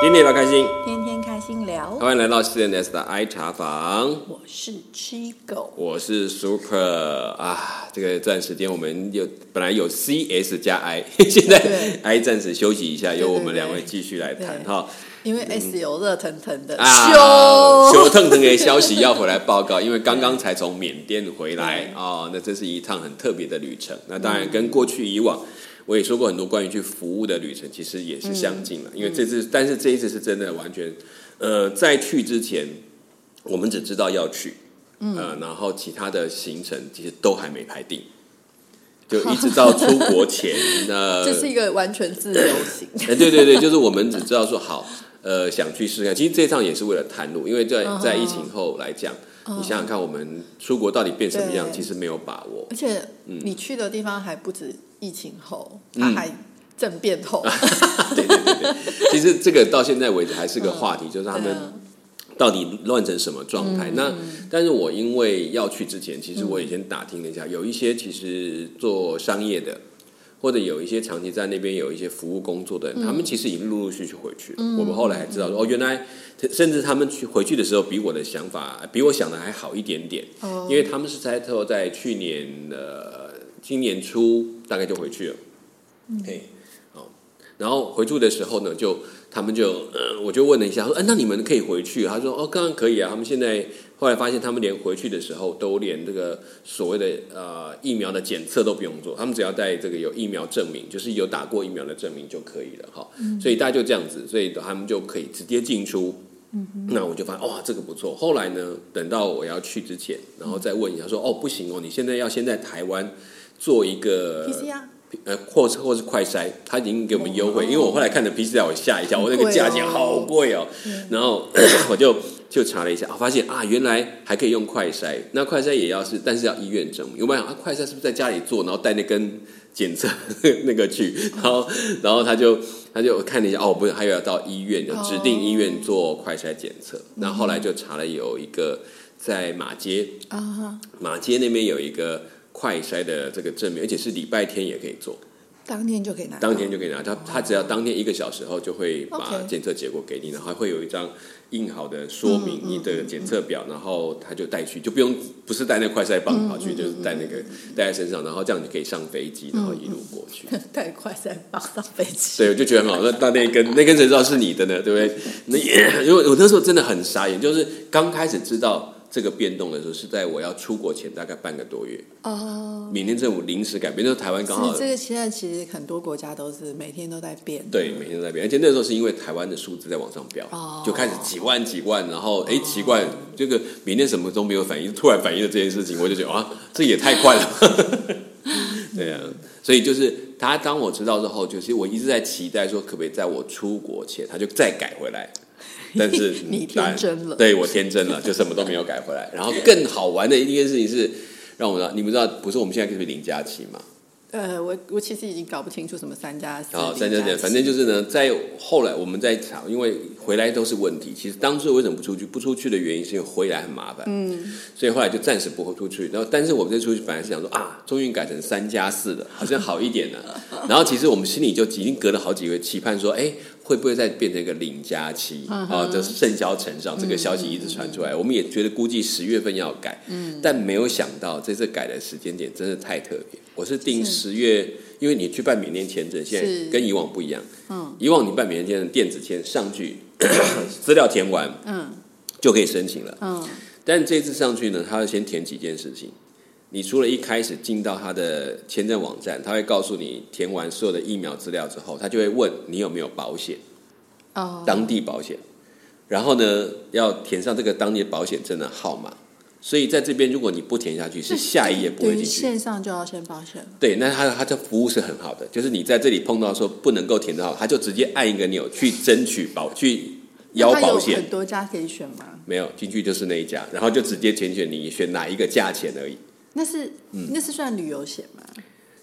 天天聊开心，天天开心聊，欢迎来到 CNS 的 I 茶房，我是七狗，我是 Super 啊。这个段时间我们有本来有 CS 加 I，现在 I 暂时休息一下，由我们两位对继续来谈哈。因为 S 有热腾腾的。啊，修，修腾腾的消息要回来报告，因为刚刚才从缅甸回来 啊、那这是一趟很特别的旅程。那当然跟过去以往。我也说过很多关于去服务的旅程，其实也是相近了。因为这次，但是这一次是真的完全，呃，在去之前，我们只知道要去，呃，然后其他的行程其实都还没排定，就一直到 出国前，呃，这是一个完全自由行，哎，对对对，就是我们只知道说好，呃，想去试试看。其实这趟也是为了探路，因为在嗯在疫情后来讲，你想想看，我们出国到底变什么样，其实没有把握。而且嗯。你去的地方还不止疫情后，它还政变后，对对对对，其实这个到现在为止还是个话题，就是他们到底乱成什么状嗯态？那但是我因为要去之前，其实我也先打听了一下，有一些其实做商业的。或者有一些长期在那边有一些服务工作的人，他们其实已经陆陆续续回去了。我们后来才知道说，哦，原来甚至他们去回去的时候，比我的想法，比我想的还好一点点。哦因为他们是在特在去年呃今年初大概就回去了。然后回住的时候呢，就他们就呃，我就问了一下，说，哎、那你们可以回去？他说，哦，刚刚可以啊。他们现在后来发现，他们连回去的时候都连这个所谓的呃疫苗的检测都不用做，他们只要带这个有疫苗证明，就是有打过疫苗的证明就可以了哈。所以大家就这样子，所以他们就可以直接进出。那我就发现哇，这个不错。后来呢，等到我要去之前，然后再问一下说，哦，不行哦，你现在要先在台湾做一个 PCR 呃，或是或是快筛，他已经给我们优惠，因为我后来看的 PCR 我吓一跳，我那个价钱好贵哦，然后我就就查了一下，啊发现啊，原来还可以用快筛，那快筛也要是，但是要医院证明。我本来想啊，快筛是不是在家里做，然后带那根检测那个去，然后然后他就他就看了一下，哦，不是，还有要到医院，就指定医院做快筛检测。那、后来就查了有一个在马街，啊哈，马街那边有一个快筛的这个证明，而且是礼拜天也可以做。当天就可以拿到，当天就可以拿，他他只要当天一个小时后就会把检测结果给你，然后会有一张印好的说明你的检测表，然后他就带去，就不用不是带那快筛棒跑去，就是带那个带在身上，然后这样你可以上飞机，然后一路过去。带快筛棒上飞机，对，我就觉得很好。那那那根那根谁知道是你的呢？对不对？那也因为我那时候真的很傻眼，就是刚开始知道这个变动的时候，是在我要出国前大概半个多月，哦。缅甸政府临时改变，就是台湾刚好是这个，现在其实很多国家都是每天都在变，对，每天都在变，而且那时候是因为台湾的数字在往上飙，哦就开始几万几万，然后哎奇怪，这个缅甸什么都没有反应，突然反应了这件事情，我就觉得啊，这也太快了，对啊，所以就是他当我知道之后，就是我一直在期待说，可不可以在我出国前他就再改回来。但是 你天真了对我天真了，就什么都没有改回来。然后更好玩的一件事情是，让我知道，你们知道，不是我们现在可是零假期嘛？呃，我我其实已经搞不清楚什么三加四，啊，三加减，加七反正就是呢，在后来我们在查，因为回来都是问题。其实当初为什么不出去？不出去的原因是因为回来很麻烦，嗯，所以后来就暂时不会出去。然后，但是我们这出去本来是想说啊，终于改成三加四了，好像好一点了。然后其实我们心里就已经隔了好几个期盼说，哎，会不会再变成一个零加七啊？就是盛嚣尘上，这个消息一直传出来，我们也觉得估计十月份要改，嗯，但没有想到这次改的时间点真的太特别。我是定十月，因为你去办缅甸签证，现在跟以往不一样。嗯，以往你办缅甸签证电子签上去，资料填完，嗯就可以申请了。嗯，但这次上去呢，他要先填几件事情。你除了一开始进到他的签证网站，他会告诉你填完所有的疫苗资料之后，他就会问你有没有保险，哦，当地保险。然后呢，要填上这个当地保险证的号码。所以在这边，如果你不填下去，是下一页不会进去。线上就要先保险，对，那他他的服务是很好的，就是你在这里碰到说不能够填的话，他就直接按一个钮去争取保去邀保险。很，多家可以选吗？没有进去就是那一家，然后就直接填选你选哪一个价钱而已，那是、嗯。那是算旅游险吗？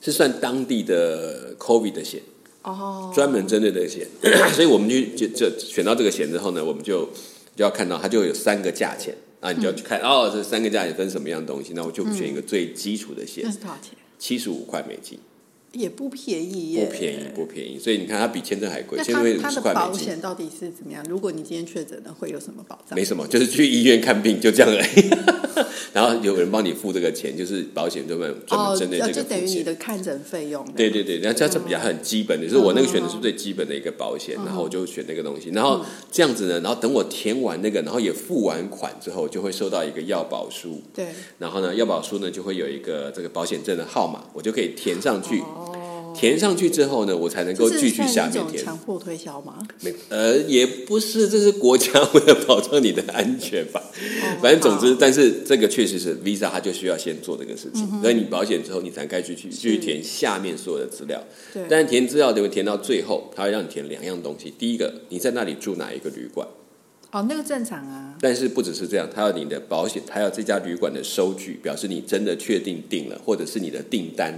是算当地的 COVID 的险，哦，专门针对这个险，所以我们就就就选到这个险之后呢，我们就就要看到它就有三个价钱啊，你就要去看、哦，这三个价钱分什么样的东西，那我就选一个最基础的线那，是多少钱？七十五块美金。也不便宜耶，不便宜，不便宜。所以你看，它比签证还贵，那签证会它它的。保险到底是怎么样？如果你今天确诊了，会有什么保障？没什么，就是去医院看病，就这样而已。然后有人帮你付这个钱，就是保险专门专门哦，针对这个哦、就。等于你的看诊费用。对对对，然后这是比较很基本的，就是我那个选的是最基本的一个保险，然后我就选那个东西，然后这样子呢，然后等我填完那个，然后也付完款之后，就会收到一个要保书，对，然后呢，要保书呢就会有一个这个保险证的号码，我就可以填上去。哦，填上去之后呢，我才能够这继续下面填。强迫推销吗？没呃，也不是，这是国家为了保障你的安全吧。哦反正总之，但是这个确实是 Visa，它就需要先做这个事嗯情。所以你保险之后，你才该去去去填下面所有的资料。对，但是填资料就会填到最后，它会让你填两样东西。第一个，你在那里住哪一个旅馆？哦，那个正常啊。但是不只是这样，它要你的保险，它要这家旅馆的收据，表示你真的确定订了，或者是你的订单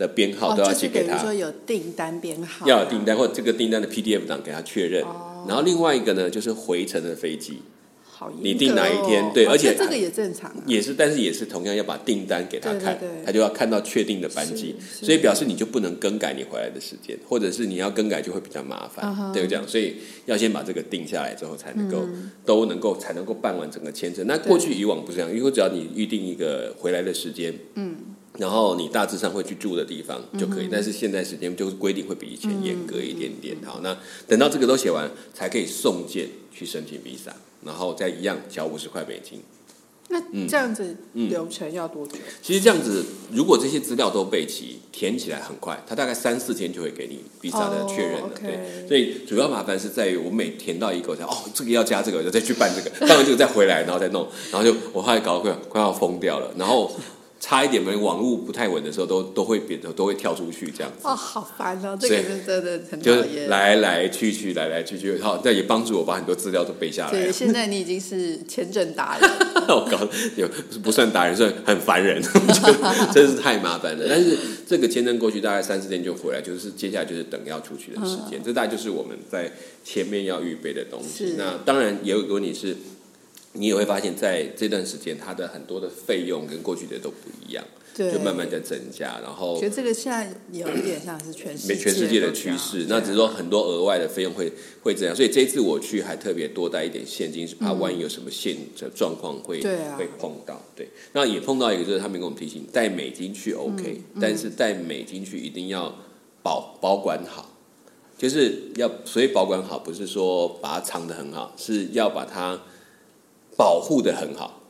的编号哦，都要就是寄给他。说有订单编号，要有订单，或者这个订单的 PDF 档给他确认。然后另外一个呢，就是回程的飞机你订哪一天对哦而且这这个也正常啊。也是，但是也是同样要把订单给他看，对对对他就要看到确定的班机，所以表示你就不能更改你回来的时间，或者是你要更改就会比较麻烦对不对？这样，所以要先把这个定下来之后，才能够、嗯都能够才能够办完整个签证。那过去以往不是这样，因为只要你预定一个回来的时间，嗯。然后你大致上会去住的地方就嗯可以，但是现在时间就是规定会比以前严格一点点。好，那等到这个都写完，才可以送件去申请 visa，然后再一样交五十块美金。那嗯这样子流程要多久？其实这样子，如果这些资料都备齐，填起来很快，它大概三四天就会给你 visa 的确认了。对，所以主要麻烦是在于我每填到一个，我才哦，这个要加这个，我就再去办这个，办完这个再回来，然后再弄，然后就我后来搞得快快要疯掉了，然后。差一点，没网络不太稳的时候，都都会变，都会跳出去这样子。哦，好烦哦，这个是真的很就是讨厌。来来去去，来来去去，好，但也帮助我把很多资料都背下来对，了。现在你已经是签证达人，我 搞有不算达人，算很烦人，真是太麻烦了。但是这个签证过去大概三四天就回来，就是接下来就是等要出去的时间，这大概就是我们在前面要预备的东西。那当然也有一个问题是，你也会发现在这段时间它的很多的费用跟过去的都不一样，对，就慢慢在增加，然后觉得这个现在有一点像是全世全世界的趋势，那只是说很多额外的费用会会这样，所以这一次我去还特别多带一点现金，是怕万一有什么现的状况会、会碰到。对，那也碰到一个就是他们跟我们提醒，带美金去 OK，、但嗯是带美金去一定要保保管好，就是要所以保管好不是说把它藏得很好，是要把它保护的很好。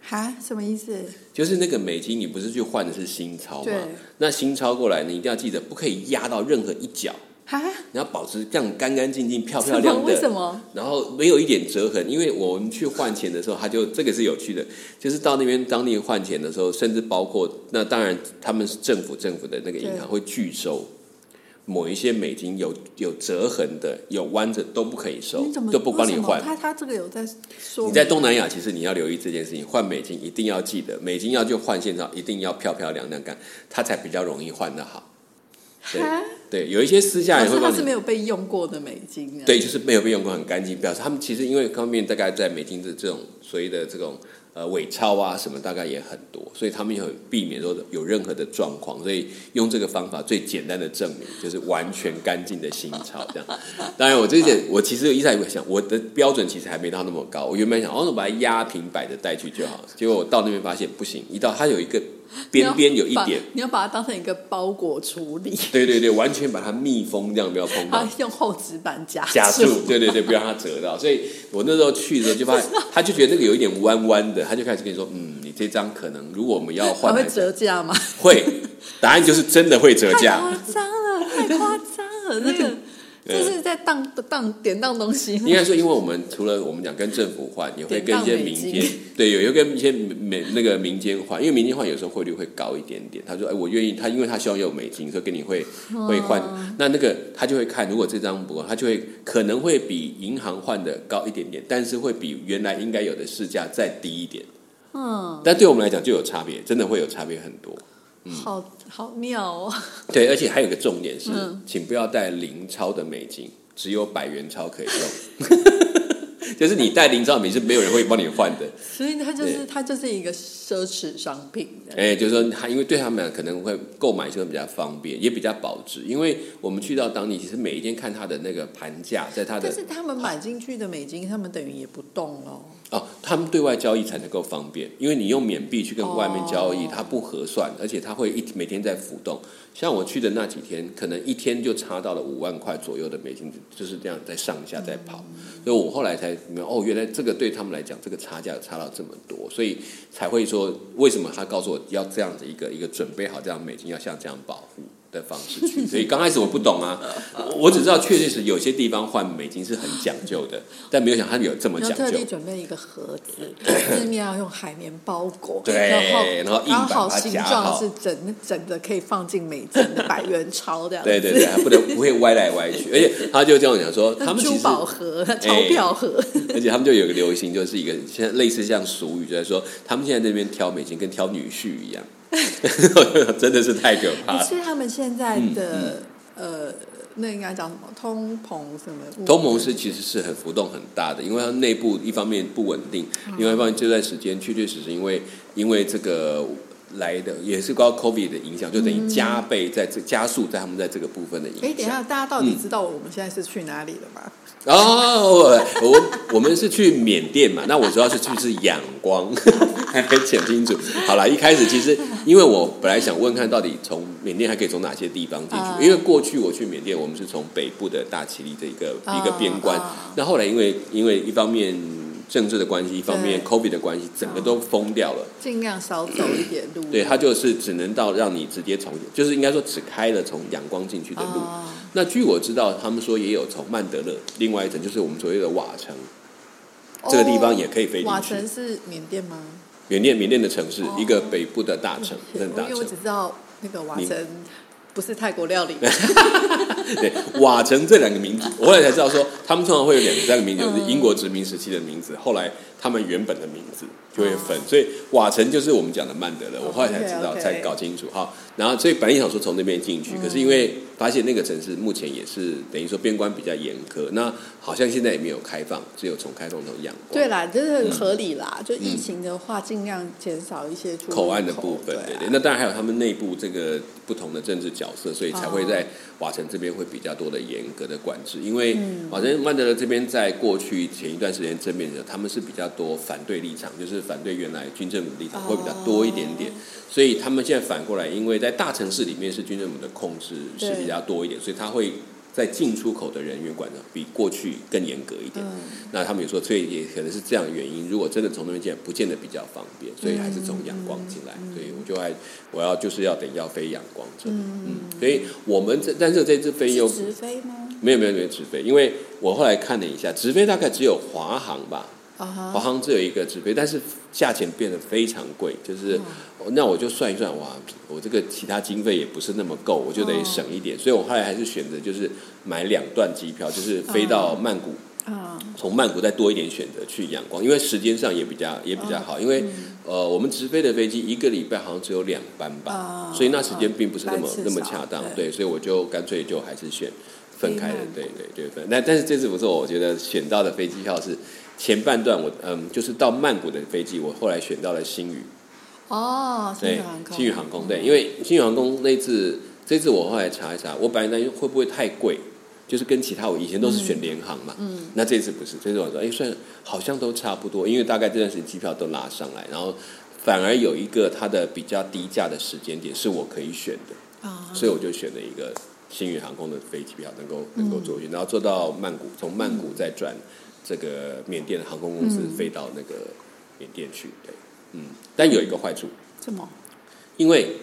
哈，什么意思？就是那个美金，你不是去换的是新钞吗？那新钞过来，你一定要记得不可以压到任何一角。哈，你要保持这样干干净净、漂漂亮的，为什么？然后没有一点折痕。因为我们去换钱的时候，他就这个是有趣的，就是到那边当地换钱的时候，甚至包括那当然他们是政府政府的那个银行会拒收某一些美金有有折痕的、有弯着都不可以收都不帮你换。他他这个有在说，你在东南亚，其实你要留意这件事情，换美金一定要记得，美金要就换现钞，一定要漂漂亮亮干，它才比较容易换得好。对，对，有一些私下可人会帮你是没有被用过的美金啊。对，就是没有被用过，很干净。表示他们其实因为方面大概在美金的这种所谓的这种呃伪钞啊什么，大概也很多，所以他们也很避免说有任何的状况，所以用这个方法最简单的证明就是完全干净的新钞这样。当然，我这一点我其实一直在想，我的标准其实还没到那么高。我原本想，哦，我把它压平摆着带去就好，结果我到那边发现不行，一到它有一个边边有一点。你要把它当成一个包裹处理，对对对，完全把它密封，这样不要碰到它。用厚纸板夹夹住，对对对，不让它折到。所以我那时候去的时候就发现，他就觉得那个有一点弯弯的，他就开始跟你说，嗯，你这张可能如果我们要换会折价吗？会，答案就是真的会折太价。夸张了，太夸张了，那个 这是在当当典当东西应？该说，因为我们除了我们讲跟政府换，也会跟一些民间对，有有跟一些美那个民间换，因为民间换有时候汇率会高一点点。他说，哎，我愿意，他因为他希望有美金，所以跟你会会换。那那个他就会看，如果这张不够，他就会可能会比银行换的高一点点，但是会比原来应该有的市价再低一点。嗯，但对我们来讲就有差别，真的会有差别很多。好好妙哦。对，而且还有一个重点是，嗯请不要带零钞的美金，只有百元钞可以用。就是你带零钞美金，没有人会帮你换的。所以它就是它就是一个奢侈商品。哎，就是说，他因为对他们可能会购买就会比较方便，也比较保值。因为我们去到当地，其实每一天看它的那个盘价，在它的，但是他们买进去的美金，他们等于也不动喽。哦，他们对外交易才能够方便，因为你用缅币去跟外面交易，它不合算，而且它会一每天在浮动。像我去的那几天，可能一天就差到了五万块左右的美金，就是这样在上下在跑。所以我后来才明白，哦，原来这个对他们来讲，这个差价差到这么多，所以才会说，为什么他告诉我要这样子一个一个准备好这样美金要像这样保护。的方式去，所以刚开始我不懂啊，我只知道确实是有些地方换美金是很讲究的，但没有想他们有这么讲究。特地准备一个盒子，四面要用海绵包裹，对，然后刚好形状是整整的可以放进美金的百元钞这样。对对对，还不能不会歪来歪去，而且他就这样讲说，他们珠宝盒、钞票盒，而且他们就有个流行，就是一个现在类似像俗语，就在说他们现在那边挑美金跟挑女婿一样。真的是太可怕了。其实他们现在的呃，那应该讲什么？通膨什么？通膨是其实是很浮动很大的，因为它内部一方面不稳定，另外一方面这段时间确确实实因为因为这个来的也是高 COVID 的影响，就等于加倍在这加速在他们在这个部分的影响。哎，等一下，大家到底知道我们现在是去哪里了吗？哦，我 我们是去缅甸嘛，那我主要是去是仰光，还没讲清楚。好了，一开始其实因为我本来想问看到底从缅甸还可以从哪些地方进去，因为过去我去缅甸，我们是从北部的大其力的一个一个边关，那后来因为因为一方面。政治的关系，一方面 COVID 的关系，整个都封掉了。尽量少走一点路。对他就是只能到让你直接从，就是应该说只开了从阳光进去的路。那据我知道，他们说也有从曼德勒另外一层，就是我们所谓的瓦城这个地方也可以飞进去。瓦城是缅甸吗？缅甸，缅甸的城市，一个北部的大城，很大城。我只知道那个瓦城。不是泰国料理。对，瓦城这两个名字，我后来才知道说，他们通常会有两三个名字，是英国殖民时期的名字，后来他们原本的名字就会分，所以瓦城就是我们讲的曼德勒，我后来才知道，才搞清楚哈。然后，所以本来想说从那边进去，可是因为发现那个城市目前也是等于说边关比较严苛，那好像现在也没有开放，只有从开放从阳光。对啦，这是很合理啦。就疫情的话，尽量减少一些口岸的部分。对对，那当然还有他们内部这个不同的政治角色，所以才会在瓦城这边会比较多的严格的管制。因为瓦城曼德勒这边在过去前一段时间正面的，他们是比较多反对立场，就是反对原来军政府立场会比较多一点点。所以他们现在反过来，因为在大城市里面是军政府的控制是比较多一点，所以他会在进出口的人员管的比过去更严格一点。那他们有说，所以也可能是这样的原因。如果真的从那边进来，不见得比较方便，所以还是从阳光进来。所以我就还我要就是要等要飞阳光这。嗯，所以我们这但是这次飞又直飞吗？没有没有没有直飞，因为我后来看了一下，直飞大概只有华航吧。华航只有一个直飞，但是价钱变得非常贵，就是那我就算一算，哇，我这个其他经费也不是那么够，我就得省一点，所以我后来还是选择就是买两段机票，就是飞到曼谷，从曼谷再多一点选择去仰光，因为时间上也比较也比较好，因为呃我们直飞的飞机一个礼拜好像只有两班吧，所以那时间并不是那么那么恰当，对，所以我就干脆就还是选分开的，对对对分。那但是这次不错，我觉得选到的飞机票是。前半段我嗯，就是到曼谷的飞机，我后来选到了新宇。哦，对，新宇航空。对，因为新宇航空那次，这次我后来查一查，我本来担心会不会太贵，就是跟其他我以前都是选联航嘛，嗯，那这次不是，这次我说哎，算好像都差不多，因为大概这段时间机票都拉上来，然后反而有一个它的比较低价的时间点是我可以选的，啊，所以我就选了一个新宇航空的飞机票，能够能够坐运，然后坐到曼谷，从曼谷再转。这个缅甸的航空公司飞到那个缅甸去，对，嗯，但有一个坏处，什么？因为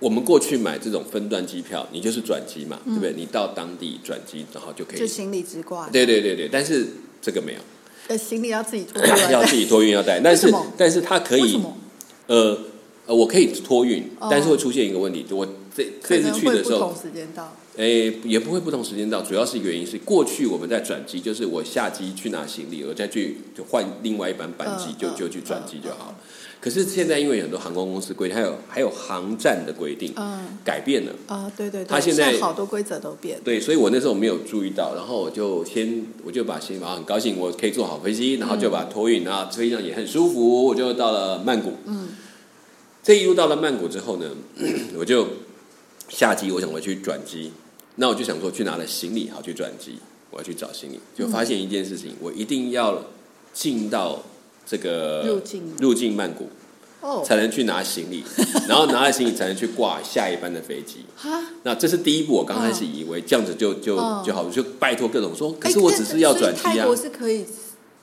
我们过去买这种分段机票，你就是转机嘛，对不对？你到当地转机，然后就可以就行李直挂。对对对对，但是这个没有，呃，行李要自己托，要自己托运要带，但是但是它可以，呃呃，我可以托运，但是会出现一个问题，我这这次去的时候，时间到。诶，也不会不同时间到，主要是原因是过去我们在转机，就是我下机去拿行李，我再去就换另外一班班机，就就去转机就好。可是现在因为很多航空公司规定，还有还有航站的规定嗯改变了。啊，对对对，他现在好多规则都变。对，所以我那时候没有注意到，然后我就先我就把行李，很高兴我可以坐好飞机，然后就把托运，然后飞机上也很舒服，我就到了曼谷。嗯，这一路到了曼谷之后呢，我就下机，我想回去转机，那我就想说去拿了行李，好去转机，我要去找行李，就发现一件事情，我一定要进到这个入境。入境曼谷，哦，才能去拿行李，然后拿了行李才能去挂下一班的飞机。哈，那这是第一步，我刚开始以为这样子就就嗯就好，我就拜托各种说，可哎是我只是要转机啊。所以泰国。是可以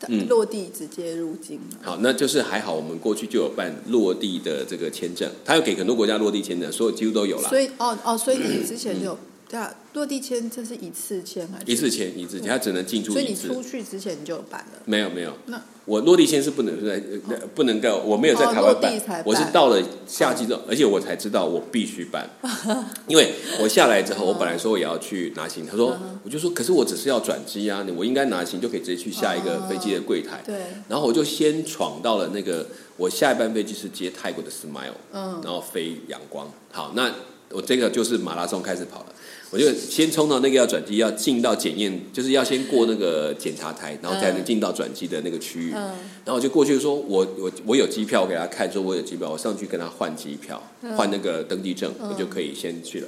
嗯落地直接入境吗？好，那就是还好，我们过去就有办落地的这个签证，他要给很多国家落地签证，所有几乎都有了。所以哦哦，所以你之前有对啊，落地签这是一次签还是一次签一次签，他只能进出所以你。出去之前你就有办了。没有没有，那我落地签是不能在、呃不能够，我没有在台湾办我是到了夏季之后，而且我才知道我必须办，因为我下来之后，我本来说我也要去拿行李，他说嗯我就说，可是我只是要转机啊，我应该拿行李就可以直接去下一个飞机的柜台，对，然后我就先闯到了那个我下一班飞机是接泰国的 Smile，嗯然后飞阳光。好，那我这个就是马拉松开始跑了，我就先冲到那个要转机，要进到检验，就是要先过那个检查台，然后才能进到转机的那个区域。嗯然后我就过去说，我我我有机票，我给他看说我有机票，我上去跟他换机票，换那个登记证，嗯我就可以先去了。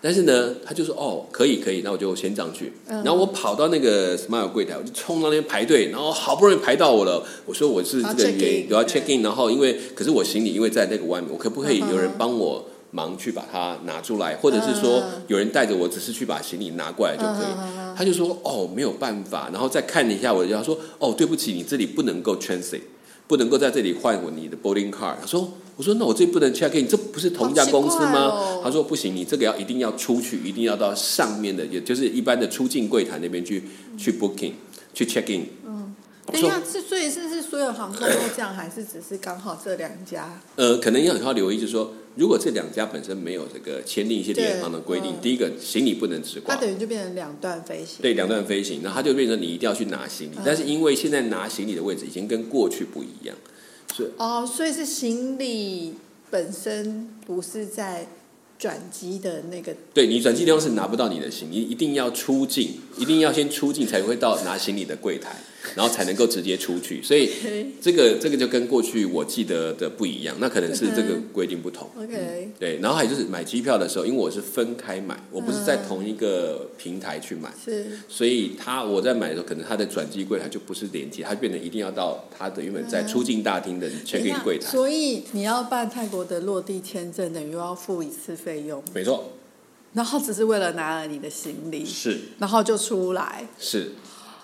但是呢，他就说哦，可以可以，那我就先上去。嗯然后我跑到那个 Smile 柜台，我就冲到那边排队，然后好不容易排到我了。我说我是这个原因我要 check in，然后因为可是我行李因为在那个外面，我可不可以有人帮我忙去把它拿出来，或者是说嗯有人带着我，只是去把行李拿过来就可以。他就说哦没有办法，然后再看一下我，就他说哦对不起，你这里不能够 transit，不能够在这里换我你的 boarding card。他说我说那我这不能 check in，这不是同一家公司吗？他说不行，你这个要一定要出去，一定要到上面的，也就是一般的出境柜台那边去去 booking 去 check in。等一下，是所以是是所有航空都这样，还是只是刚好这两家？呃，可能要要留意，就是说，如果这两家本身没有这个签订一些联航的规定，嗯第一个行李不能直挂，它等于就变成两段飞行。对，两段飞行，那它就变成你一定要去拿行李。但是因为现在拿行李的位置已经跟过去不一样，是哦，所以是行李本身不是在转机的那个对你转机地方是拿不到你的行李，一定要出境，一定要先出境才会到拿行李的柜台，然后才能够直接出去。所以 这个这个就跟过去我记得的不一样，那可能是这个规定不同。OK，对，然后还有就是买机票的时候，因为我是分开买，我不是在同一个平台去买，是。所以他我在买的时候，可能他的转机柜台就不是连接，它变成一定要到他的原本在出境大厅的 check in 柜台。所以你要办泰国的落地签证，等于又要付一次费用，没错，然后只是为了拿了你的行李，是。然后就出来，是，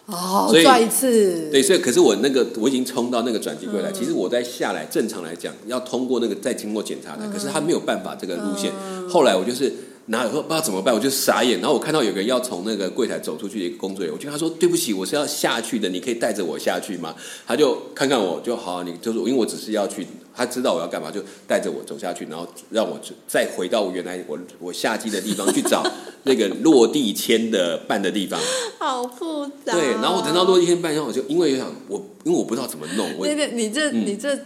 哦，所以赚一次，对，所以可是我那个我已经冲到那个转机嗯柜台，其实我在下来，正常来讲要通过那个再经过检查的，嗯。可是他没有办法这个路线。后来我就是拿了说不知道怎么办，我就傻眼。然后我看到有个人要从那个柜台走出去的一个工作人员，我就跟他说对不起，我是要下去的，你可以带着我下去吗？他就看看我就好，你就是因为我只是要去，他知道我要干嘛，就带着我走下去，然后让我再回到我原来我我下机的地方去找那个落地签的办的地方。好复杂。对，然后我等到落地签办以后，我就因为想我因为我不知道怎么弄，我那个你这、嗯你这、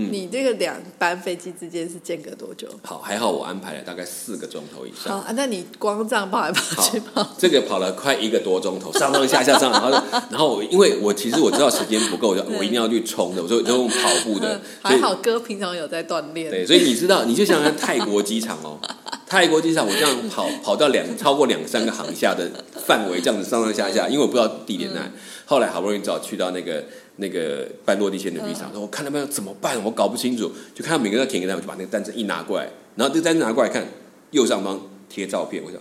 嗯你这个两班飞机之间是间隔多久？好还好我安排了大概四个钟头以上。好啊，那你光这样跑来跑去跑，，这个跑了快一个多钟头，上上下下上，然后 然后我因为我其实我知道时间不够，我就我一定要去冲的，我就就用跑步的，还好哥平常有在锻炼。对，所以你知道，你就想想泰国机场哦，泰国机场我这样跑跑到两超过两三个航厦的范围，这样子上上下下，因为我不知道地点在哪。后来好不容易找去到那个那个半落地签的机场，说我看到没有怎么办，我搞不清楚，就看到每个人要填个单，我就把那个单子一拿过来，然后这个单子拿过来看，右上方贴照片，我想。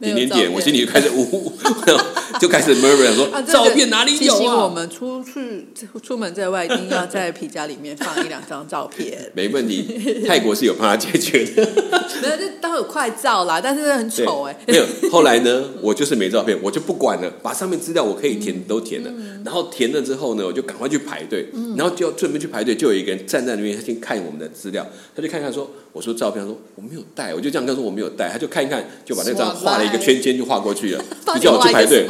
点点点，我心里就开始呜呜，就开始 murmur 说、啊，照片哪里有提醒我啊？们出去出门在外，一定要在皮夹里面放一两张照片。没问题，泰国是有帮他解决的。没有，这都有快照啦，但是很丑哎、没有。后来呢，我就是没照片，我就不管了，把上面资料我可以填都填了。然后填了之后呢，我就赶快去排队，然后就准备去排队，就有一个人站在那边，他先看我们的资料，他就看看说，我说照片，他说我没有带，我就这样跟他说我没有带，他就看一看，就把那张画了一个圈圈就画过去了，就叫我去排队。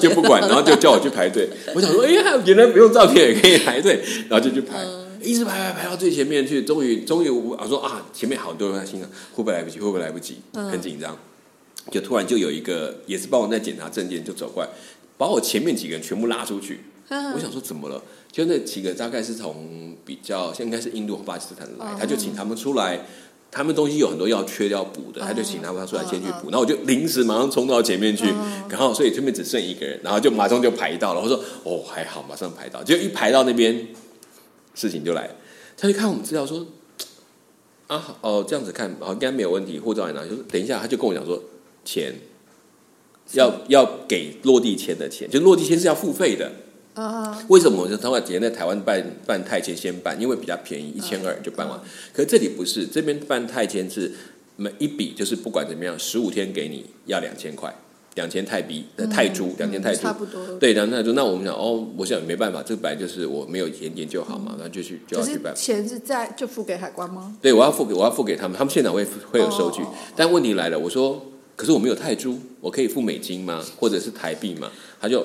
就不管，然后就叫我去排队。我想说，哎呀，原来不用照片也可以排队，然后就去排。哎，一直排排排到最前面去，终于终于我我说啊，前面好多人在心想会不会来不及，会不会来不及，很紧张。就突然就有一个也是帮我在检查证件，就走过来，把我前面几个人全部拉出去。我想说怎么了？就那几个大概是从比较，现在应该是印度和巴基斯坦来，他就请他们出来，他们东西有很多要缺要补的，他就请他们出来先去补。然后我就临时马上冲到前面去，然后所以这边只剩一个人，然后就马上就排到了。我说哦还好，马上排到，就一排到那边，事情就来了。他就看我们资料说啊哦这样子看，好应该没有问题，护照在哪？就是等一下，他就跟我讲说钱要要给落地签的钱，就落地签是要付费的。啊，为什么？我就他会直接在台湾办办泰签先办，因为比较便宜，一千二就办完。可是这里不是，这边办泰签是每一笔就是不管怎么样，十五天给你要两千块，两千泰币的泰铢，两千泰铢差不多。对，两千泰铢。那我们想，哦，我想没办法，这本来就是我没有研研究好嘛，那就去就要去办。钱是在就付给海关吗？对，我要付给我要付给他们，他们现场会会有收据。但问题来了，我说，可是我没有泰铢，我可以付美金吗？或者是台币吗？他就。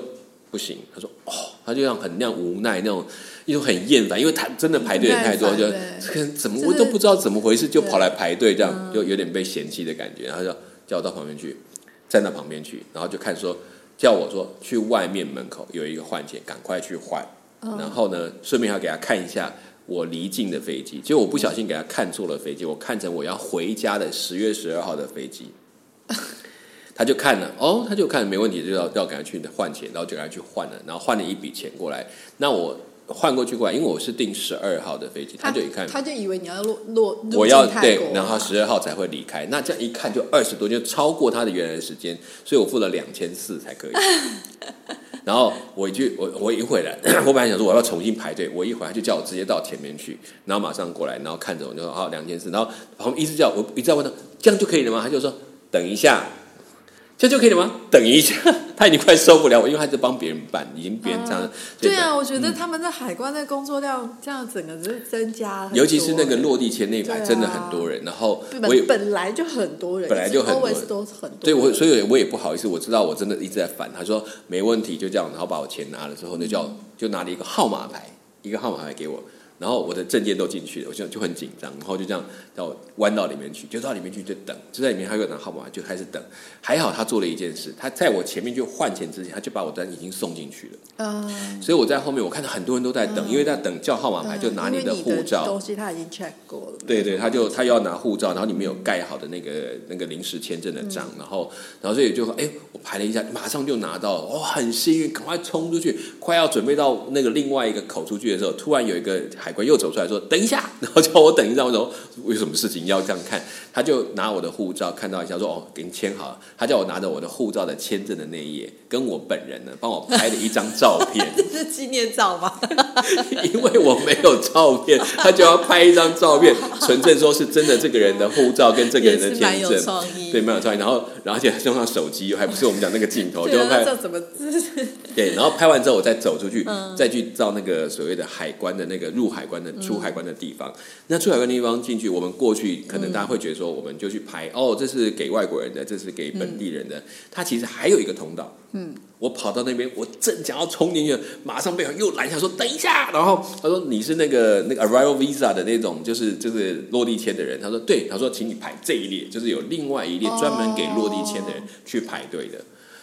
不行，他说哦，他就像很那样无奈那种，一种很厌烦，因为他真的排队人太多，就怎么我都不知道怎么回事，就跑来排队，这样就有点被嫌弃的感觉。然后就叫我到旁边去，站到旁边去，然后就看说叫我说去外面门口有一个换钱，赶快去换。然后呢，顺便要给他看一下我离境的飞机，结果我不小心给他看错了飞机，我看成我要回家的十月十二号的飞机。他就看了，哦，他就看没问题，就要要赶快去换钱，然后就赶快去换了，然后换了一笔钱过来。那我换过去过来，因为我是订十二号的飞机，他就一看，他就以为你要落落，我要对，然后十二号才会离开。那这样一看就二十多，就超过他的原来的时间，所以我付了两千四才可以。然后我一句，我我一回来，我本来想说我要重新排队，我一回来就叫我直接到前面去，然后马上过来，然后看着我就说好两千四，然后旁边一直叫我一直在问他这样就可以了吗？他就说等一下。这就可以了吗？等一下，他已经快受不了我，因为他在帮别人办，已经别人这样。对啊，我觉得他们在海关的工作量这样整个是增加，尤其是那个落地签那排真的很多人。然后我本来就很多人，本来就很多，都很多。对，我所以我也不好意思，我知道我真的一直在烦。他说没问题，就这样，然后把我钱拿了之后，那叫就拿了一个号码牌，一个号码牌给我。然后我的证件都进去了，我就就很紧张，然后就这样到弯到里面去，就到里面去就等，就在里面还有拿号码就开始等。还好他做了一件事，他在我前面就换钱之前，他就把我单已经送进去了。嗯，所以我在后面，我看到很多人都在等，因为在等叫号码牌，就拿你的护照东西，他已经 check 过了。对对，他就他要拿护照，然后里面有盖好的那个那个临时签证的章，然后然后所以就哎，我排了一下，马上就拿到了，哇，很幸运，赶快冲出去，快要准备到那个另外一个口出去的时候，突然有一个海关又走出来说。等一下，然后叫我等一下。我说为什么事情要这样看？他就拿我的护照看到一下，说哦，给你签好了。他叫我拿着我的护照的签证的那一页，跟我本人呢，帮我拍了一张照片。这是纪念照吗？因为我没有照片，他就要拍一张照片，纯正说是真的这个人的护照跟这个人的签证。对，蛮有创意。然后，然后而且用上手机，还不是我们讲那个镜头，就拍。对，然后拍完之后，我再走出去，再去照那个所谓的海关的那个入海关的出海关的地方。那出海关地方进去，我们过去可能大家会觉得说，我们就去拍哦，这是给外国人的，这是给本地人的。他其实还有一个通道。嗯，我跑到那边，我正想要冲进去，马上被又拦下，说等一下。然后他说你是那个那个 arrival visa 的那种，就是就是落地签的人。他说对，他说请你排这一列，就是有另外一列专门给落地签的人去排队的。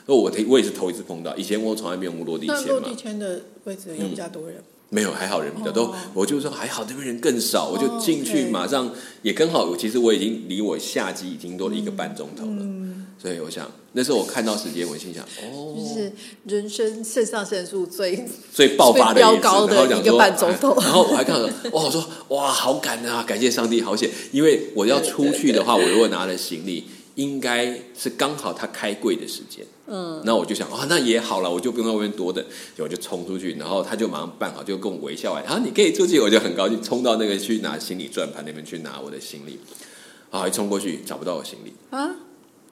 那我我也是头一次碰到，以前我从来没有落地签嘛。落地签的位置有比较多人。没有，还好人比较多。我就说还好，那边人更少，我就进去，马上也刚好。其实我已经离我下机已经多了一个半钟头了，所以我想那时候我看到时间，我心想哦，就是人生肾上腺素最最爆发的飙高的一个半钟头。然后我还看到哇，我说哇，好赶啊，感谢上帝，好险！因为我要出去的话，我如果拿了行李。应该是刚好他开柜的时间，嗯，那我就想啊，那也好了，我就不用在外面多等，我就冲出去，然后他就马上办好，就跟我微笑完，啊，你可以出去，我就很高兴，冲到那个去拿行李转盘那边去拿我的行李，啊，一冲过去找不到我行李。啊，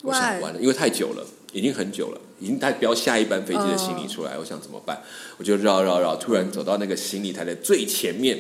我想完了，因为太久了，已经很久了，已经在标下一班飞机的行李出来，我想怎么办？我就绕绕绕，突然走到那个行李台的最前面。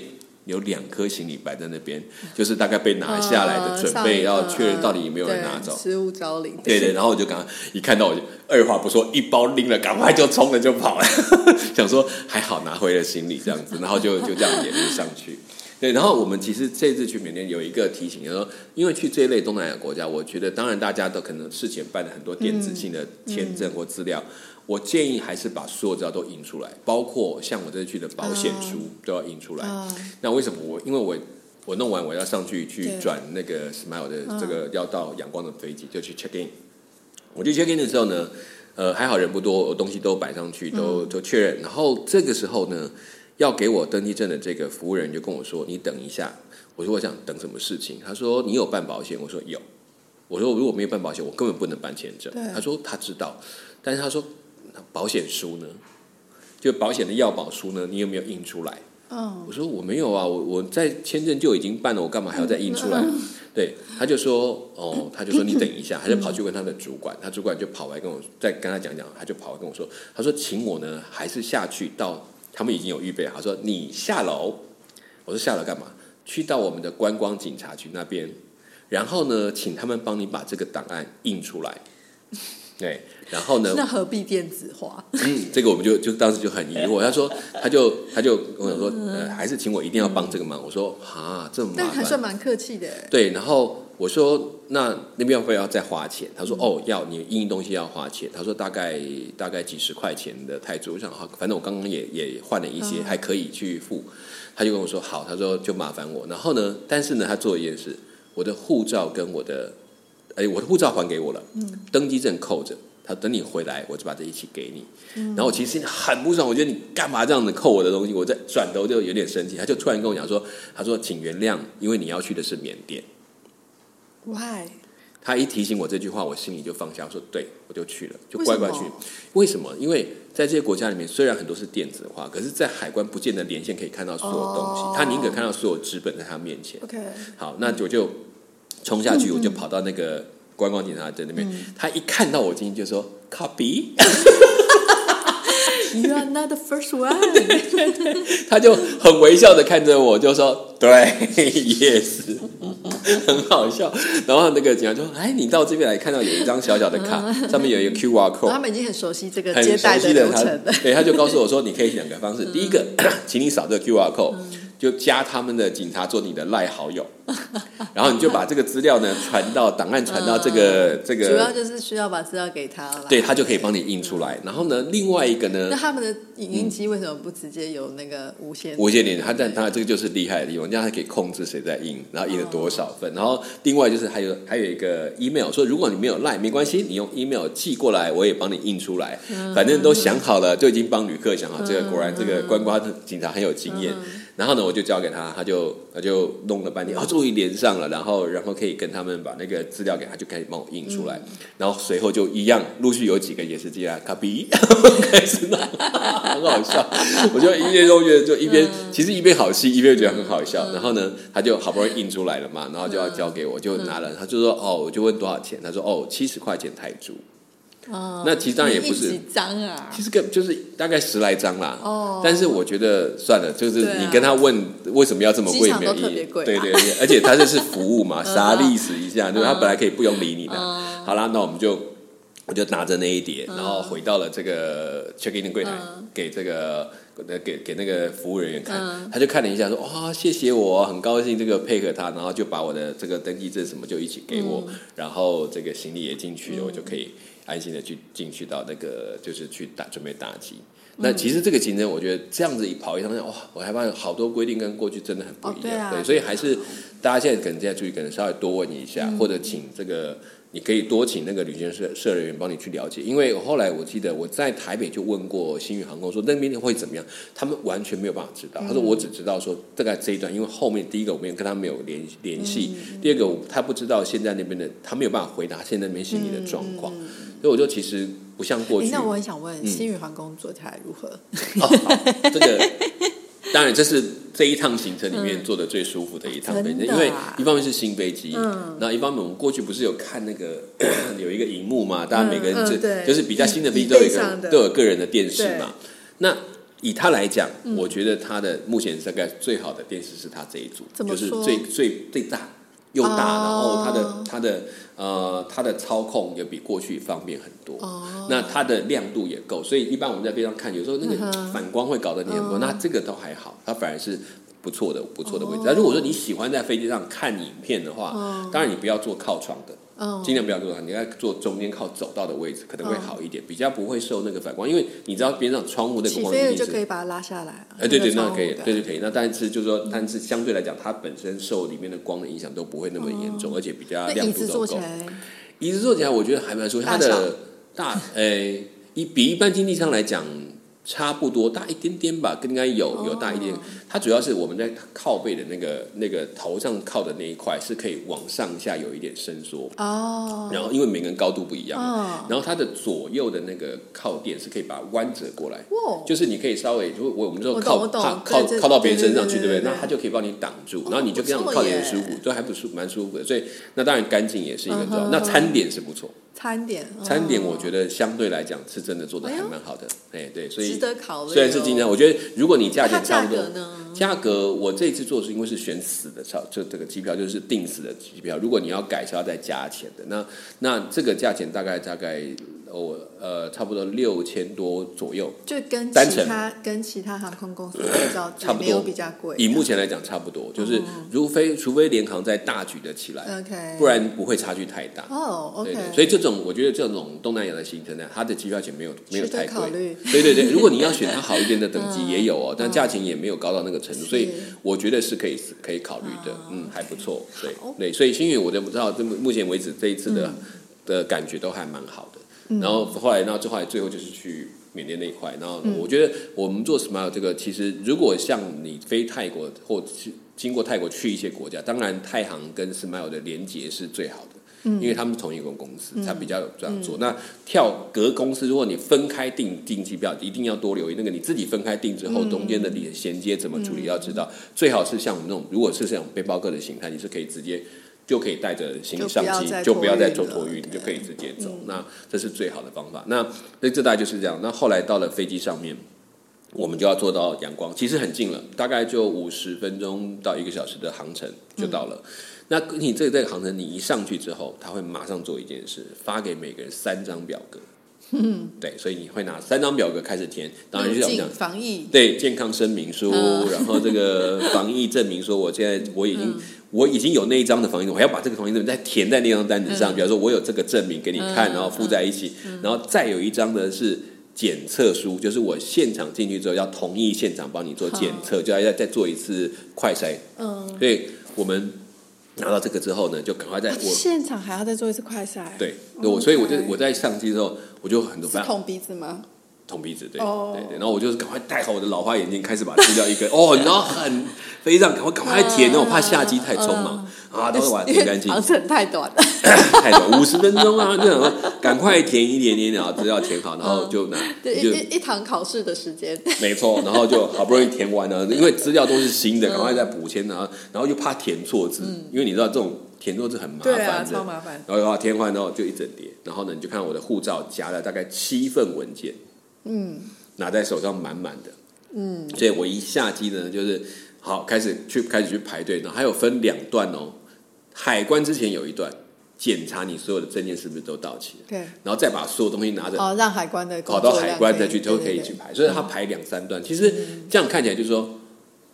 有两颗行李摆在那边，就是大概被拿下来的，准备要确认到底有没有人拿走。失物招领。对对，然后我就刚一看到，我就二话不说，一包拎了，赶快就冲了就跑了，想说还好拿回了行李这样子，然后就就这样沿路上去。对，然后我们其实这次去缅甸有一个提醒，就是说，因为去这一类东南亚国家，我觉得当然大家都可能事前办了很多电子性的签证或资料，我建议还是把所有资料都印出来，包括像我这次去的保险书都要印出来。啊，那为什么我？因为我我弄完我要上去去对转那个 Smile 的这个要到阳光的飞机，就去 check in。我去 check in 的时候呢，呃，还好人不多，我东西都摆上去，都都确认。然后这个时候呢，要给我登记证的这个服务人就跟我说：“你等一下。”我说：“我想等什么事情？”他说：“你有办保险？”我说：“有。”我说：“如果没有办保险，我根本不能办签证。”他说：“他知道，但是他说保险书呢？就保险的要保书呢？你有没有印出来？”嗯，我说我没有啊，我我在签证就已经办了，我干嘛还要再印出来？对，他就说哦，他就说你等一下，他就跑去问他的主管，他主管就跑来跟我再跟他讲讲，他就跑来跟我说，他说请我呢还是下去到他们已经有预备好，他说你下楼，我说下楼干嘛？去到我们的观光警察局那边，然后呢，请他们帮你把这个档案印出来。对，然后呢，那何必电子化？嗯，这个我们就就当时就很疑惑。他说，他就他就跟我说，呃，还是请我一定要帮这个忙。我说啊，这么但麻烦。还算蛮客气的。对，然后我说，那那边要不要再花钱？他说，哦，要你印东西要花钱。他说大概大概几十块钱的泰铢。我想，好，反正我刚刚也也换了一些，还可以去付。他就跟我说，好，他说就麻烦我。然后呢，但是呢，他做一件事，我的护照跟我的，哎，我的护照还给我了，登机证扣着。他等你回来，我就把这一起给你。然后我其实心里很不爽，我觉得你干嘛这样子扣我的东西？我在转头就有点生气，他就突然跟我讲说：“他说请原谅，因为你要去的是缅甸。Why？” 他一提醒我这句话，我心里就放下，我说：“对，我就去了，就乖乖去。”为什么？因为在这些国家里面，虽然很多是电子化，可是，在海关不见得连线可以看到所有东西。哦他宁可看到所有纸本在他面前。OK，好，那我就冲下去，我就跑到那个观光警察在那边。他一看到我进去就说：“copy。” You are not the first one 他就很微笑的看着我，就说：“对，yes，很好笑。”然后那个警察就说：“哎，你到这边来，看到有一张小小的卡，上面有一个 QR code，他们已经很熟悉这个接待的流程了。，对，他就告诉我说，你可以两个方式，第一个，请你扫这个 QR code，就加他们的警察做你的赖好友，然后你就把这个资料呢传到档案传到这个 这个主要，就是需要把资料给他了。对，他就可以帮你印出来。然后呢，另外一个呢那，他们的影印机为什么不直接有那个无线？无线连，他但当然这个就是厉害的地方，这样它可以控制谁在印，然后印了多少份。然后另外就是还有还有一个 email，说如果你没有 line 没关系，你用 email 寄过来，我也帮你印出来。反正都想好了，就已经帮旅客想好。这个果然这个观光警察很有经验。然后呢，我就交给他，他就他就弄了半天，哦，终于连上了，然后然后可以跟他们把那个资料给他，就开始帮我印出来。然后随后就一样，陆续有几个也是这样，copy 开始弄，很好笑。我就一边都觉得就一边、其实一边好戏，一边觉得很好笑。然后呢，他就好不容易印出来了嘛，然后就要交给我，就拿了，他就说哦，我就问多少钱，他说哦七十块钱泰铢。哦那其实当然也不是。几张啊其？实个就是大概十来张啦，哦。但是我觉得算了，就是你跟他问为什么要这么贵，没有意义。对对对，而且他这是服务嘛，啥历史一下，就是？他本来可以不用理你的。嗯。好啦，那我们就我就拿着那一叠，然后回到了这个 check in 的柜台，嗯。给这个。给给那个服务人员看，他就看了一下，说：“哇，谢谢我，很高兴这个配合他。”然后就把我的这个登记证什么就一起给我，嗯。然后这个行李也进去了，我就可以安心的去进去到那个就是去打准备打击。那其实这个竞争，我觉得这样子一跑一趟，哇，我还发现好多规定跟过去真的很不一样。哦对啊所以还是大家现在可能现在注意，可能稍微多问一下，或者请这个你可以多请那个旅行社社人员帮你去了解。因为后来我记得我在台北就问过新宇航空说那边会怎么样，他们完全没有办法知道。他说我只知道说大概这一段，因为后面第一个我没有跟他没有联联系，第二个他不知道现在那边的他没有办法回答现在那边行李的状况，所以我就其实不像过去。那我很想问，嗯新宇航空做起来如何？这个当然这是这一趟行程里面坐的最舒服的一趟飞机，因为一方面是新飞机，嗯。那一方面我们过去不是有看那个 有一个荧幕嘛，大家每个人就、就是比较新的飞机都有一个都有个人的电视嘛，那。以他来讲，嗯。我觉得他的目前大概最好的电视是他这一组，就是最最最大又大，哦。然后他的他的呃它的操控也比过去方便很多。哦，那它的亮度也够，所以一般我们在飞机上看，有时候那个反光会搞得你很多。那这个都还好，它反而是不错的不错的位置。那、如果说你喜欢在飞机上看影片的话，当然你不要坐靠窗的。嗯，尽量不要坐，你要坐中间靠走道的位置，可能会好一点，比较不会受那个反光，因为你知道边上窗户那个光一定是。就可以把它拉下来啊。哎，对对，那可以对对可以。那但是就是说，但是相对来讲，它本身受里面的光的影响都不会那么严重，而且比较亮度都够。椅子坐起来，我觉得还蛮舒服。它的大，诶，一比一般经济舱来讲差不多，大一点点吧，应该有有大一点。它主要是我们在靠背的那个那个头上靠的那一块是可以往上下有一点伸缩，哦，然后因为每个人高度不一样，嗯，然后它的左右的那个靠垫是可以把它弯折过来。哇，就是你可以稍微，就我我们说靠靠靠靠到别人身上去，对不对？那它就可以帮你挡住，然后你就这样靠得很舒服，都还不舒蛮舒服的。所以那当然干净也是一个重要。嗯那餐点是不错，餐点，餐点我觉得相对来讲是真的做的还蛮好的。哎，对，所值以得考虑哦。虽然是经常，我觉得如果你价钱差不多？价格我这次做是因为是选死的票，就这个机票就是定死的机票。如果你要改是要再加钱的。那那这个价钱大概大概我呃差不多六千多左右。就跟其他跟其他航空公司比较，差不多比较贵。以目前来讲差不多，就是哦如非除非联航在大举的起来，OK，不然不会差距太大。哦，OK，对对，所以这种我觉得这种东南亚的行程呢，它的机票钱没有没有太贵。考虑。对对对，如果你要选它好一点的 等级嗯也有哦，但价钱也没有高到那个程度，所以我觉得是可以可以考虑的啊，嗯，还不错。对对，所以星宇我都不知道，这目目前为止这一次的嗯的感觉都还蛮好的。然后后来，然后最后来最后就是去缅甸那一块。然后嗯我觉得我们做 Smile 这个，其实如果像你飞泰国或去经过泰国去一些国家，当然太行跟 Smile 的连接是最好的。因为他们是同一个公司，才比较有这样做。那跳隔公司，如果你分开订订机票，一定要多留意那个你自己分开订之后，中间的连衔接怎么处理，要知道。最好是像我们那种，如果是这种背包客的形态，你是可以直接就可以带着行李上机，就就不要再做托运，你就可以直接走。那这是最好的方法。那那这大概就是这样。那后来到了飞机上面。我们就要坐到阳光，其实很近了，大概就五十分钟到一个小时的航程就到了。那你这个这个航程，你一上去之后，他会马上做一件事，发给每个人三张表格。嗯，对，所以你会拿三张表格开始填，当然就入境像我们讲，防疫，对健康声明书，嗯然后这个防疫证明，说我现在我已经、我已经有那一张的防疫证，我还要把这个防疫证明再填在那张单子上，比方说我有这个证明给你看，嗯然后附在一起，然后再有一张呢是。检测书就是我现场进去之后要同意现场帮你做检测，就要再再做一次快筛。嗯，所以我们拿到这个之后呢，就赶快在啊我现场还要再做一次快筛，，对，我所以我就我在上机之后，我就很多是捅鼻子吗？捅鼻子，对、哦。对对，然后我就是赶快戴好我的老花眼镜，开始把资料一个 哦，然后很非常，赶快赶快填，然后我怕下机太匆忙啊，都会把它填干净。航，程太短了，太短，五十分钟啊，就想说赶快填一点点，然后资料填好，然后就拿 一一一堂考试的时间，没错，然后就好不容易填完了，因为资料都是新的，赶快再补签，然后然后又怕填错字，因为你知道这种填错字很麻烦的，超麻烦，然后的话填完之后就一整叠，然后呢你就看我的护照夹了大概七份文件，嗯。拿在手上满满的，嗯，所以我一下机呢就是好开始去开始去排队，然后还有分两段哦，海关之前有一段检查你所有的证件是不是都到齐了，对，然后再把所有东西拿着哦，让海关的跑到海关再去都可以去排，所以他排两三段。其实这样看起来就是说，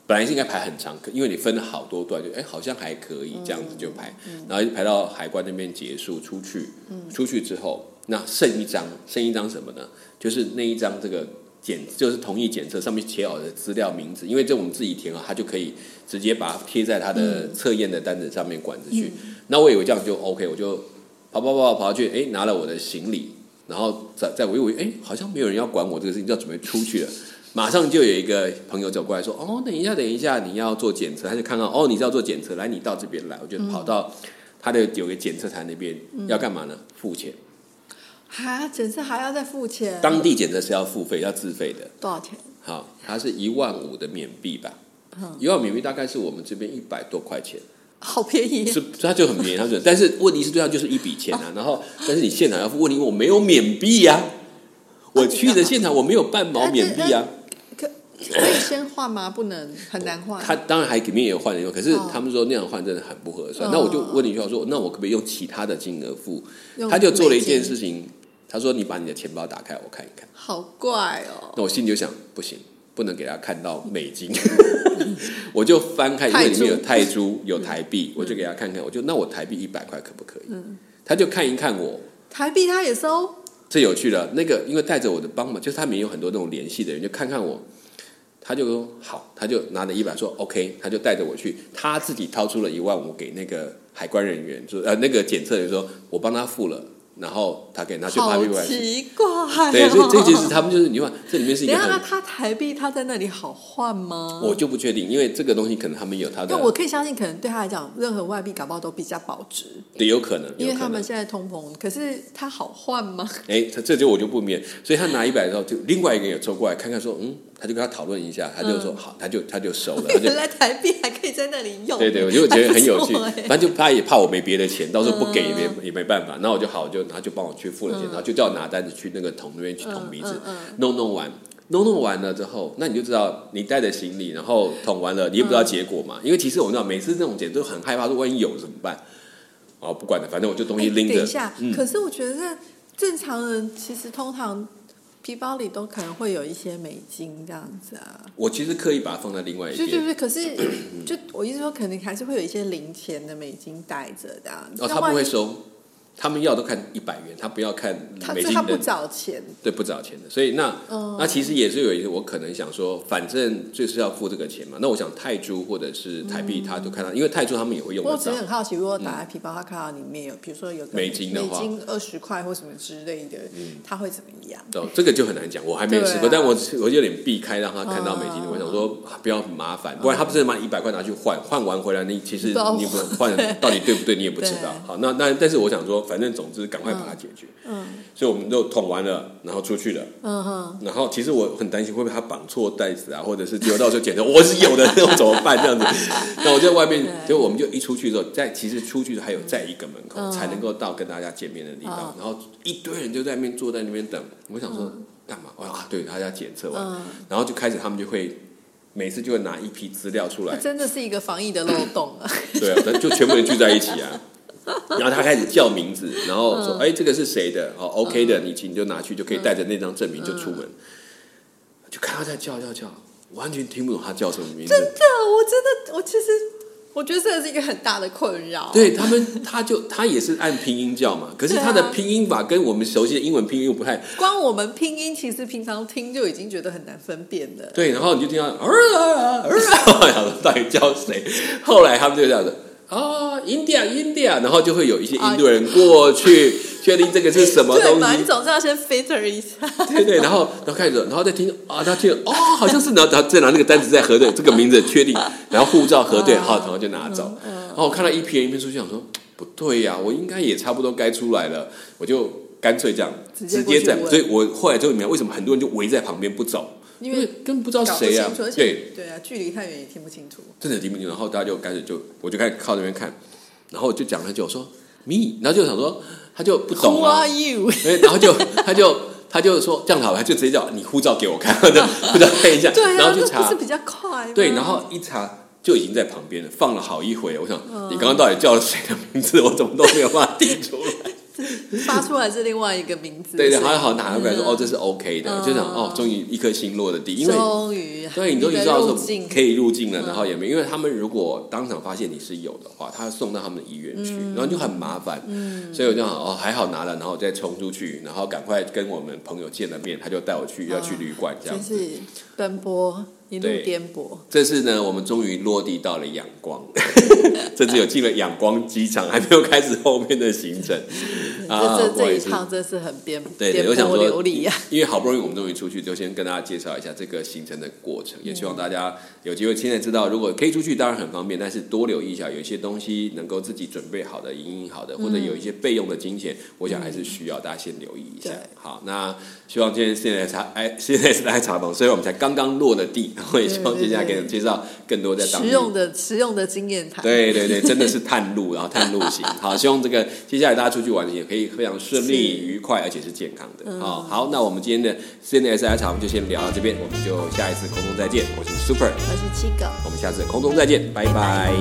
本来是应该排很长，可因为你分了好多段，就哎好像还可以这样子就排，然后就排到海关那边结束出去，出去之后那剩一张，剩一张什么呢？就是那一张这个。检就是同意检测上面写好的资料名字，因为这我们自己填好，他就可以直接把它贴在他的测验的单子上面管子去。那我以为这样就 OK，我就跑跑跑跑去，哎，拿了我的行李，然后在在我以为哎，好像没有人要管我这个事情，就要准备出去了。马上就有一个朋友走过来说：“哦，等一下，等一下，你要做检测。”他就看到哦，你是要做检测，来，你到这边来。我就跑到他的有个检测台那边，要干嘛呢？付钱。哈，检测还要再付钱，当地检测是要付费，要自费的。多少钱？好，它是一万五的缅币吧？一万缅币大概是我们这边一百多块钱。好便宜，是，它就很便宜，它就，但是问题是对它就是一笔钱啊，然后，但是你现场要付，问题我没有缅币呀、我去的现场我没有半毛缅币啊，可可以先换吗？不能，很难换。他当然还里面也有换的用，可是哦他们说那样换真的很不合算。哦那我就问你一句话说，那我可不可以用其他的金额付？他就做了一件事情，他说你把你的钱包打开，我看一看。好怪哦。那我心里就想，不行，不能给他看到美金。我就翻开，因为里面有泰泰铢有台币，我就给他看看，我就那我台币一百块可不可以？他就看一看我，台币他也收，这有趣了。那个因为带着我的帮忙，就是他们有很多那种联系的人，就看看我，他就说好，他就拿着一百说 OK，他就带着我去，他自己掏出了一万五给那个海关人员，就呃那个检测人说我帮他付了，然后他给拿去好。奇怪、哦。对，所以这就是他们就是你看这里面是一等下，个很那，他台币他在那里好换吗？我就不确定，因为这个东西可能他们有他的但，我可以相信，可能对他来讲，任何外币搞不好都比较保值，对，有可能，因为。他们现在通膨。可是他好换吗？哎，他这就我就不免，所以他拿一百之后，就另外一个人也凑过来看看，说，嗯，他就跟他讨论一下，他就说嗯好，他就他就收了，他就原来台币还可以在那里用。对对，我就觉得很有趣 反正就他也怕我没别的钱，到时候不给也没嗯也没办法，那我就好，我就他就帮我去付了钱，然后就叫我拿单子去那个桶那边去捅鼻子弄弄完。弄弄完了之后，那你就知道你带着行李，然后捅完了，你也不知道结果嘛。因为其实我知道每次这种检都很害怕，说万一有怎么办？哦，不管了，反正我就东西哎拎着。等一下，嗯可是我觉得正常人其实通常皮包里都可能会有一些美金这样子啊。我其实刻意把它放在另外一边。对对对，可是就我意思说，肯定还是会有一些零钱的美金带着这样。哦，他不会收，他们要都看一百元，他不要看他美金的他不找钱，对，不找钱的，所以那、哦那其实也是有一些，我可能想说，反正就是要付这个钱嘛。那我想泰铢或者是台币，他都看到，因为泰铢他们也会用我只是。很好奇，如果打开皮包，他看到里面有，比如说有个美金的话嗯美金二十块或什么之类的，他会怎么样？哦，这个就很难讲，我还没有试过，啊但我我有点避开让他看到美金的。嗯我想说啊不要很麻烦，不然他不是把一百块拿去换，换完回来你其实你不换到底对不对，你也不知道。好，那那但是我想说，反正总之赶快把它解决。嗯所以我们就捅完了，然后出去了。嗯哼，然后其实我很担心会不会他绑错袋子啊，或者是丢到时候检测我是有的，那我怎么办？这样子，那我在外面，对结果我们就一出去之后，在其实出去还有在一个门口、嗯才能够到跟大家见面的地方，然后一堆人就在那边坐在那边等。我想说干嘛？我啊，对，大家检测完，嗯，然后就开始他们就会每次就会拿一批资料出来，真的是一个防疫的漏洞啊！对啊，那就全部人聚在一起啊。然后他开始叫名字，然后说：“嗯哎、这个是谁的？哦，OK 的，你请你就拿去，就可以带着那张证明就出门。就看他在叫叫叫，完全听不懂他叫什么名字。真的，我真的，我其实我觉得这是一个很大的困扰。对他们，他就他也是按拼音叫嘛，可是他的拼音法跟我们熟悉的英文拼音又不太光我们拼音，其实平常听就已经觉得很难分辨了。对，然后你就听到儿啊儿啊，想说到底叫谁？后来他们就这样子啊，India India，然后就会有一些印度人过去 确定这个是什么东对嘛？你西，总是要先 filter 一下。对对，然后然后开始，然后再听啊，他听哦，好像是，然后他再拿那个单子再核对这个名字确定，然后护照核对，好，然后就拿走。然后我看到一批人一边出去，想说不对呀、我应该也差不多该出来了，我就干脆这样直接在，所以我后来就明白为什么很多人就围在旁边不走，因为根本不知道谁呀、清楚，而且对。对啊，距离太远也听不清楚。真的听不清，然后大家就开始就我就开始靠那边看，然后我就讲很久，我说 me，然后就想说他就不懂 Who 啊 are，you？哎然后就他就他就说这样好，他就直接叫你护照给我看，就护照看一下，对啊，然后就查不是，比较快？对，然后一查就已经在旁边了，放了好一回，我想、嗯你刚刚到底叫了谁的名字，我怎么都没有办法听出来。发出来是另外一个名字。对对，是还好拿过来说、嗯。哦这是 OK 的，嗯。就想哦终于一颗心落的地，因为终于对，你终于知道说可以入境了，嗯。然后也没，因为他们如果当场发现你是有的话，他送到他们的医院去，然后就很麻烦，所以我就想哦还好拿了，然后再冲出去，然后赶快跟我们朋友见了面，他就带我去要去旅馆这样子。就是奔波一路对。颠簸。这次呢，我们终于落地到了仰光，这次有进了仰光机场，还没有开始后面的行程啊，这这这一。趟真是很颠对对我想说流离啊！因为好不容易我们终于出去，就先跟大家介绍一下这个行程的过程，也希望大家有机会现在知道，如果可以出去，当然很方便，但是多留意一下，有一些东西能够自己准备好的、营运好的，或者有一些备用的金钱，我想还是需要大家先留意一下。好，那希望今天现在茶哎，现在是来茶房，虽然我们才刚刚落了地，然后也希望接下来给你们介绍更多在当地实用的实用的经验谈。对对对，真的是探路，然后探路型。好，希望这个接下来大家出去玩也可以非常顺利、愉快，而且是健康的。好、好，那我们今天的 CNSI 场就先聊到这边，我们就下一次空中再见。我是 Super，我是七狗。我们下次空中再见，拜拜